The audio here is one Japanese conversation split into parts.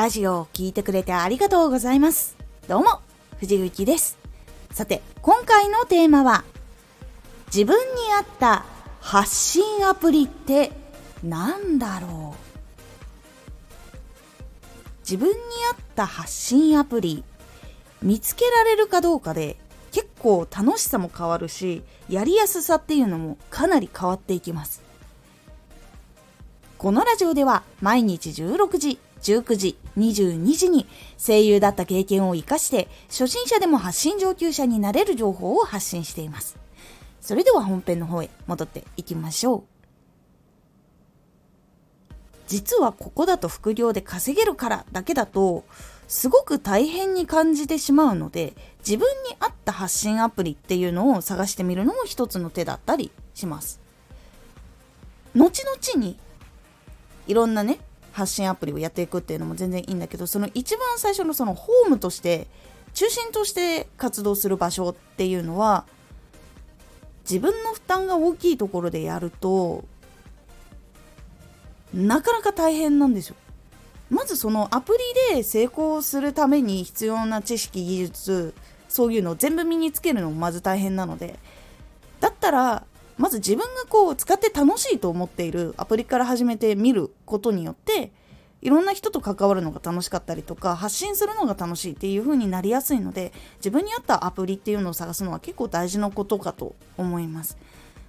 ラジオを聴いてくれてありがとうございます。どうも、藤幸です。さて、今回のテーマは、自分に合った発信アプリって何だろう？自分に合った発信アプリ見つけられるかどうかで結構楽しさも変わるしやりやすさっていうのもかなり変わっていきますこのラジオでは毎日16時19時22時に声優だった経験を生かして初心者でも発信上級者になれる情報を発信しています。それでは本編の方へ戻っていきましょう。実はここだと副業で稼げるからだけだとすごく大変に感じてしまうので自分に合った発信アプリっていうのを探してみるのも一つの手だったりします。後々にいろんなね発信アプリをやっていくっていうのも全然いいんだけどその一番最初のそのホームとして中心として活動する場所っていうのは自分の負担が大きいところでやるとなかなか大変なんですよ。まずそのアプリで成功するために必要な知識技術そういうのを全部身につけるのもまず大変なのでだったらまず自分がこう使って楽しいと思っているアプリから始めてみることによっていろんな人と関わるのが楽しかったりとか発信するのが楽しいっていう風になりやすいので自分に合ったアプリっていうのを探すのは結構大事なことかと思います。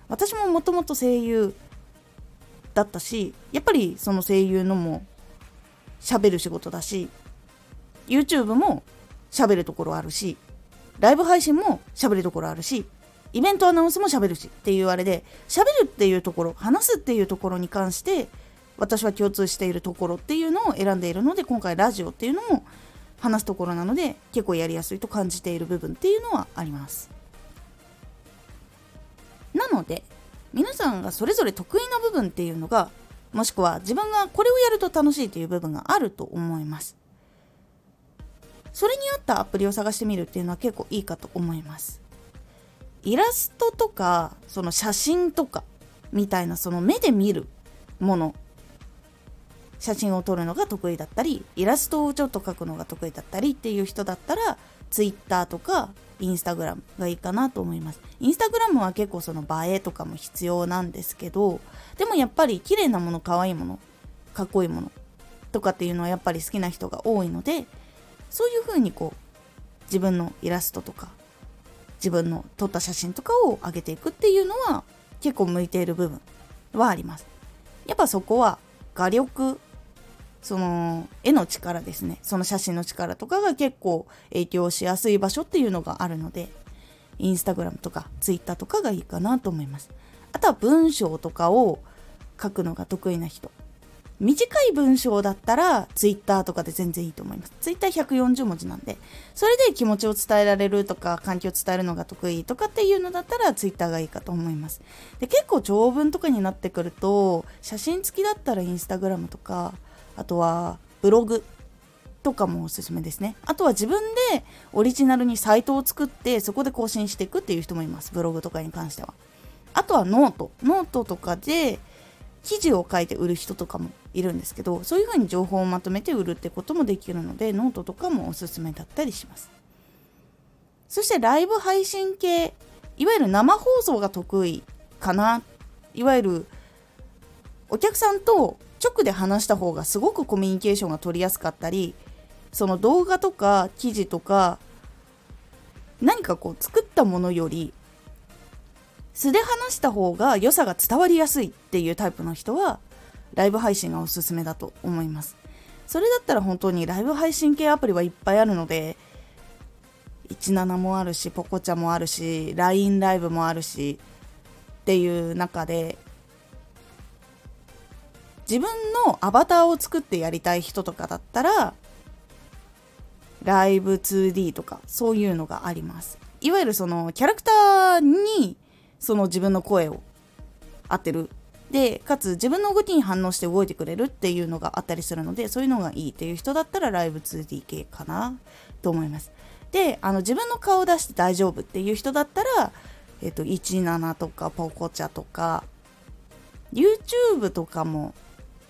私ももともと声優だったしやっぱりその声優のも喋る仕事だし YouTube も喋るところあるしライブ配信も喋るところあるしイベントアナウンスも喋るしっていうあれで喋るっていうところ話すっていうところに関して私は共通しているところっていうのを選んでいるので今回ラジオっていうのも話すところなので結構やりやすいと感じている部分っていうのはあります。なので皆さんがそれぞれ得意な部分っていうのがもしくは自分がこれをやると楽しいという部分があると思います。それに合ったアプリを探してみるっていうのは結構いいかと思います。イラストとかその写真とかみたいなその目で見るもの写真を撮るのが得意だったりイラストをちょっと描くのが得意だったりっていう人だったら Twitter とかインスタグラムがいいかなと思います。インスタグラムは結構その映えとかも必要なんですけどでもやっぱり綺麗なもの可愛いものかっこいいものとかっていうのはやっぱり好きな人が多いのでそういう風にこう自分のイラストとか自分の撮った写真とかを上げていくっていうのは結構向いている部分はあります。やっぱそこは画力その絵の力ですね。その写真の力とかが結構影響しやすい場所っていうのがあるのでインスタグラムとかツイッターとかがいいかなと思います。あとは文章とかを書くのが得意な人。短い文章だったらツイッターとかで全然いいと思いますツイッター140文字なんでそれで気持ちを伝えられるとか環境を伝えるのが得意とかっていうのだったらツイッターがいいかと思いますで結構長文とかになってくると写真付きだったらインスタグラムとかあとはブログとかもおすすめですね。あとは自分でオリジナルにサイトを作ってそこで更新していくっていう人もいます。ブログとかに関しては。あとはノート。ノートとかで記事を書いて売る人とかもいるんですけど、そういう風に情報をまとめて売るってこともできるので、ノートとかもおすすめだったりします。そしてライブ配信系、いわゆる生放送が得意かな。いわゆるお客さんと直で話した方がすごくコミュニケーションが取りやすかったりその動画とか記事とか何かこう作ったものより素で話した方が良さが伝わりやすいっていうタイプの人はライブ配信がおすすめだと思います。それだったら本当にライブ配信系アプリはいっぱいあるので17もあるしポコチャもあるし LINE ライブもあるしっていう中で自分のアバターを作ってやりたい人とかだったらライブ 2D とかそういうのがあります。いわゆるそのキャラクターにその自分の声を当てるでかつ自分の動きに反応して動いてくれるっていうのがあったりするのでそういうのがいいっていう人だったらライブ 2D 系かなと思いますであの自分の顔を出して大丈夫っていう人だったら、えっと、17とかポコチャとか YouTube とかも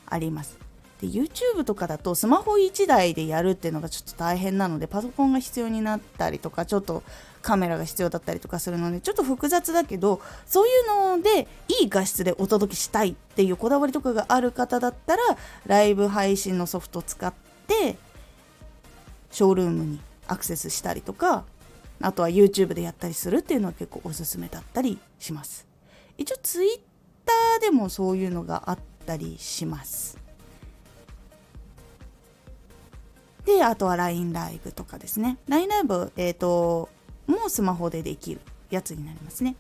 あります。で YouTube とかだとスマホ1台でやるっていうのがちょっと大変なのでパソコンが必要になったりとかちょっとカメラが必要だったりとかするのでちょっと複雑だけどそういうのでいい画質でお届けしたいっていうこだわりとかがある方だったらライブ配信のソフトを使ってショールームにアクセスしたりとかあとは YouTube でやったりするっていうのは結構おすすめだったりします。一応 Twitter でもそういうのがあったりします。であとは LINE ライブとかですね。LINE ライブえっ、ー、ともうスマホでできるやつになりますね。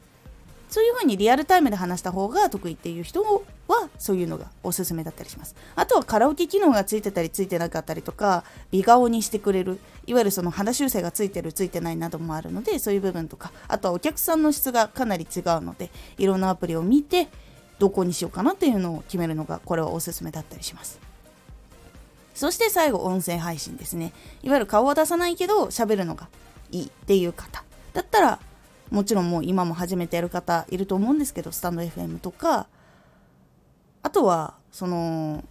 そういう風にリアルタイムで話した方が得意っていう人はそういうのがおすすめだったりします。あとはカラオケ機能がついてたりついてなかったりとか美顔にしてくれるいわゆるその肌修正がついてるついてないなどもあるのでそういう部分とかあとはお客さんの質がかなり違うのでいろんなアプリを見てどこにしようかなっていうのを決めるのがこれはおすすめだったりします。そして最後音声配信ですね。いわゆる顔は出さないけど喋るのがいいっていう方。だったらもちろんもう今も始めてやる方いると思うんですけどスタンド FM とか。あとはその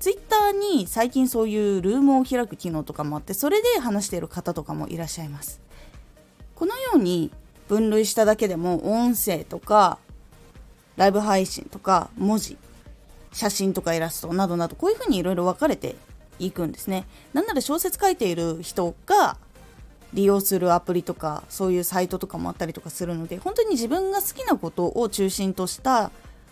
ツイッターに最近そういうルームを開く機能とかもあってそれで話している方とかもいらっしゃいます。このように分類しただけでも音声とかライブ配信とか文字写真とかイラストなどなどこういうふうにいろいろ分かれていくんですね。なんなら小説書いている人が利用するアプリとかそういうサイトとかもあったりとかするので本当に自分が好きなことを中心とした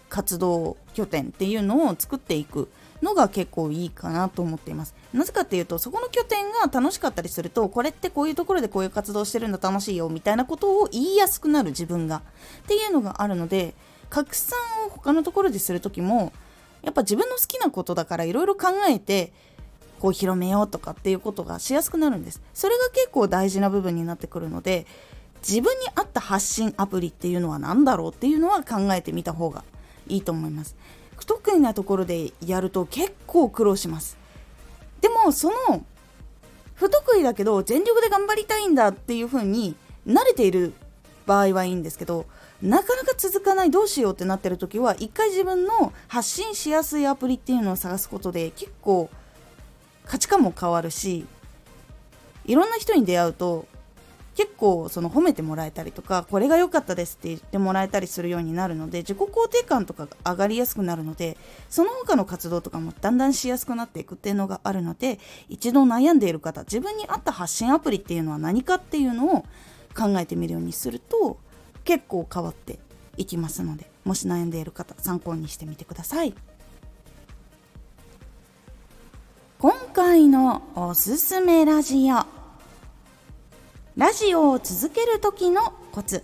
活動拠点っていうのを作っていくのが結構いいかなと思っています。なぜかっていうとそこの拠点が楽しかったりするとこれってこういうところでこういう活動してるの楽しいよみたいなことを言いやすくなる自分がっていうのがあるので拡散を他のところでする時もやっぱ自分の好きなことだからいろいろ考えてこう広めようとかっていうことがしやすくなるんです。それが結構大事な部分になってくるので自分に合った発信アプリっていうのは何だろうっていうのは考えてみた方がいいと思います。不得意なところでやると結構苦労します。でもその不得意だけど全力で頑張りたいんだっていう風に慣れている場合はいいんですけどなかなか続かないどうしようってなってる時は一回自分の発信しやすいアプリっていうのを探すことで結構価値観も変わるしいろんな人に出会うと結構その褒めてもらえたりとかこれが良かったですって言ってもらえたりするようになるので自己肯定感とかが上がりやすくなるのでその他の活動とかもだんだんしやすくなっていくっていうのがあるので一度悩んでいる方自分に合った発信アプリっていうのは何かっていうのを考えてみるようにすると結構変わっていきますのでもし悩んでいる方参考にしてみてください。今回のおすすめラジオ。ラジオを続ける時のコツ。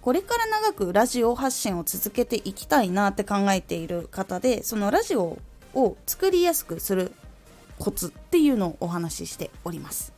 これから長くラジオ発信を続けていきたいなって考えている方でそのラジオを作りやすくするコツっていうのをお話ししております。